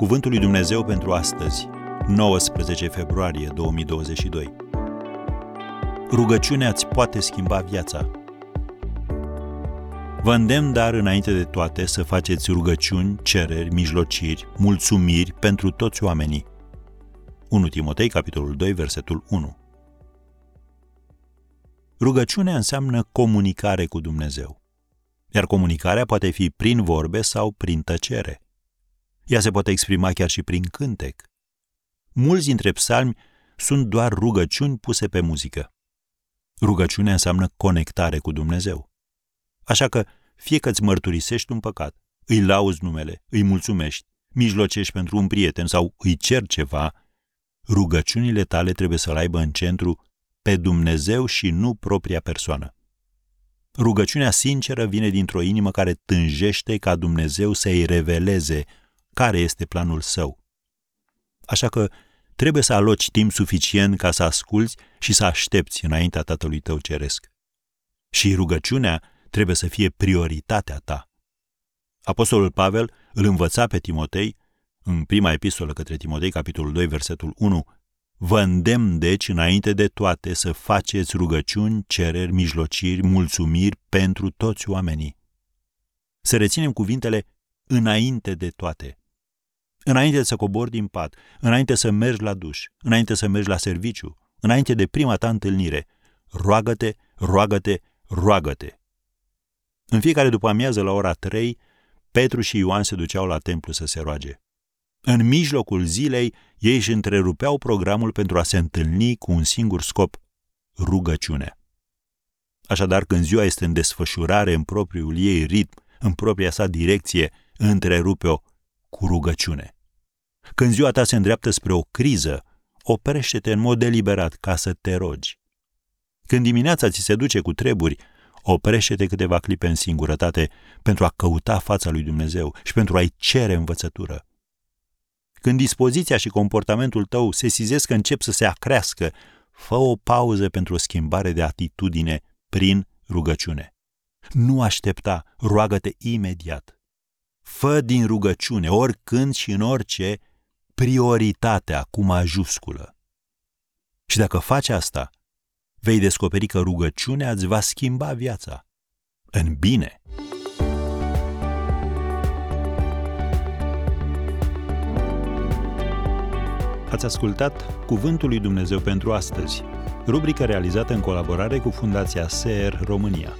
Cuvântul lui Dumnezeu pentru astăzi, 19 februarie 2022. Rugăciunea îți poate schimba viața. Vă îndemn, dar, înainte de toate, să faceți rugăciuni, cereri, mijlociri, mulțumiri pentru toți oamenii. 1 Timotei, capitolul 2, versetul 1. Rugăciunea înseamnă comunicare cu Dumnezeu. Iar comunicarea poate fi prin vorbe sau prin tăcere. Ea se poate exprima chiar și prin cântec. Mulți dintre psalmi sunt doar rugăciuni puse pe muzică. Rugăciunea înseamnă conectare cu Dumnezeu. Așa că, fie că îți mărturisești un păcat, îi lauzi numele, îi mulțumești, mijlocești pentru un prieten sau îi cer ceva, rugăciunile tale trebuie să-L aibă în centru pe Dumnezeu și nu propria persoană. Rugăciunea sinceră vine dintr-o inimă care tânjește ca Dumnezeu să-i reveleze care este planul său. Așa că trebuie să aloci timp suficient ca să asculți și să aștepți înaintea Tatălui tău ceresc. Și rugăciunea trebuie să fie prioritatea ta. Apostolul Pavel îl învăța pe Timotei, în prima epistolă către Timotei, capitolul 2, versetul 1, Vă îndemn, deci, înainte de toate, să faceți rugăciuni, cereri, mijlociri, mulțumiri pentru toți oamenii. Să reținem cuvintele înainte de toate. Înainte să cobori din pat, înainte să mergi la duș, înainte să mergi la serviciu, înainte de prima ta întâlnire, roagă-te, roagă-te, roagă-te. În fiecare după amiază la ora 3, Petru și Ioan se duceau la templu să se roage. În mijlocul zilei, ei își întrerupeau programul pentru a se întâlni cu un singur scop, rugăciune. Așadar, când ziua este în desfășurare în propriul ei ritm, în propria sa direcție, întrerupe-o cu rugăciune. Când ziua ta se îndreaptă spre o criză, oprește-te în mod deliberat ca să te rogi. Când dimineața ți se duce cu treburi, oprește-te câteva clipe în singurătate pentru a căuta fața lui Dumnezeu și pentru a-i cere învățătură. Când dispoziția și comportamentul tău se sizesc că încep să se acrească, fă o pauză pentru o schimbare de atitudine prin rugăciune. Nu aștepta, roagă-te imediat. Fă din rugăciune, oricând și în orice, prioritatea cu majusculă. Și dacă faci asta, vei descoperi că rugăciunea îți va schimba viața. În bine. Ați ascultat Cuvântul lui Dumnezeu pentru astăzi, rubrica realizată în colaborare cu Fundația SER România.